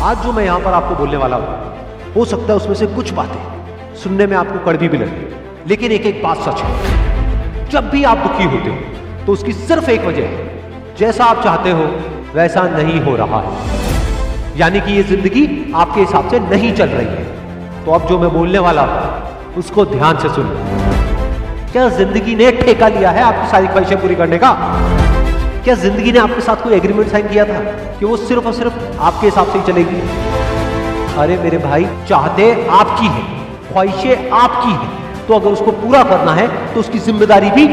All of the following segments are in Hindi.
आज जो मैं यहाँ पर आपको बोलने वाला हूँ, हो सकता है उसमें से कुछ बातें सुनने में आपको कड़वी भी लगे, लेकिन एक एक बात सच है। जब भी आप दुखी होते हो तो उसकी सिर्फ़ एक वजह है। जैसा आप चाहते हो, वैसा नहीं हो रहा है। यानी कि ये ज़िंदगी आपके हिसाब से नहीं चल रही है। तो अब जो मैं बोलने वाला हूँ, उसको ध्यान से सुन क्या ज़िंदगी ने ठेका लिया है आपकी सारी ख्वाहिशें पूरी करने का? क्या ज़िंदगी ने आपके साथ कोई एग्रीमेंट साइन किया था कि वो सिर्फ़ और सिर्फ़ आपके हिसाब से ही चलेगी? अरे मेरे भाई, चाहते आपकी है, ख्वाहिशें आपकी है तो अगर उसको पूरा करना है तो उसकी ज़िम्मेदारी भी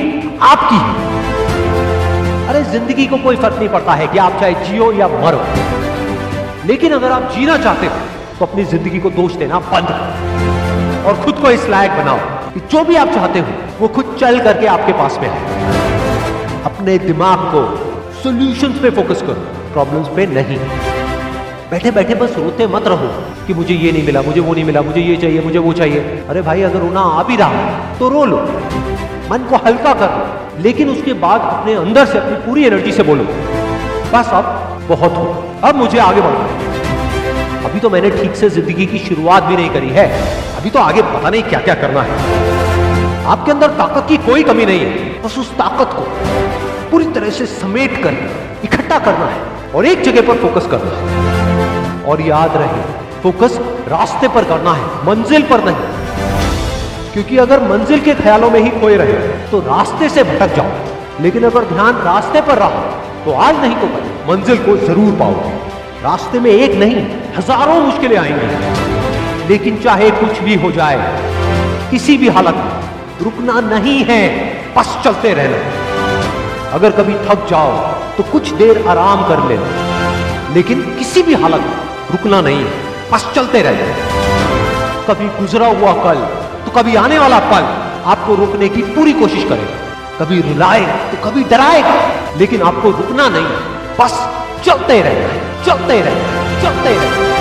आपकी है। अरे ज़िंदगी को कोई फ़र्क नहीं पड़ता है कि आप चाहे जियो या मरो। लेकिन अगर आप जीना चाहते हो तो अपनी ज़िंदगी को दोष देना बंद करो और खुद को इस लायक बनाओ कि जो भी आप चाहते हो, वो खुद चल करके आपके पास में आए अपने दिमाग को सॉल्यूशंस पे फोकस करो। प्रॉब्लम्स पे नहीं। बैठे बैठे बस रोते मत रहो कि मुझे ये नहीं मिला, मुझे वो नहीं मिला, मुझे ये चाहिए, मुझे वो चाहिए। अरे भाई, अगर रोना आ भी रहा तो रो लो। मन को हल्का कर लेकिन उसके बाद अपने अंदर से, अपनी पूरी एनर्जी से बोलो। बस अब बहुत हो। अब मुझे आगे बढ़ना अभी तो मैंने ठीक से ज़िंदगी की शुरुआत भी नहीं करी है। अभी तो आगे पता नहीं क्या क्या करना है। आपके अंदर ताकत की कोई कमी नहीं है। बस उस ताकत को। पूरी तरह से समेट कर, इकट्ठा करना है और एक जगह पर फोकस करना है। और याद रहे फोकस रास्ते पर करना है, मंजिल पर नहीं। क्योंकि अगर मंजिल के ख्यालों में ही खोए रहे तो रास्ते से भटक जाओ। लेकिन अगर ध्यान रास्ते पर रहा तो आज नहीं तो कल। मंजिल को ज़रूर पाओगे। रास्ते में एक नहीं, हज़ारों मुश्किलें आएँगी। लेकिन चाहे कुछ भी हो जाए, किसी भी हालत में, रुकना नहीं है, बस चलते रहना अगर कभी थक जाओ तो कुछ देर आराम कर लेना लेकिन किसी भी हालत में रुकना नहीं है, बस चलते रहना कभी गुजरा हुआ कल तो कभी आने वाला कल आपको रोकने की पूरी कोशिश करेगा। कभी रुलाए तो कभी डराएगा। लेकिन आपको रुकना नहीं बस चलते रहना है चलते रहना चलते रहना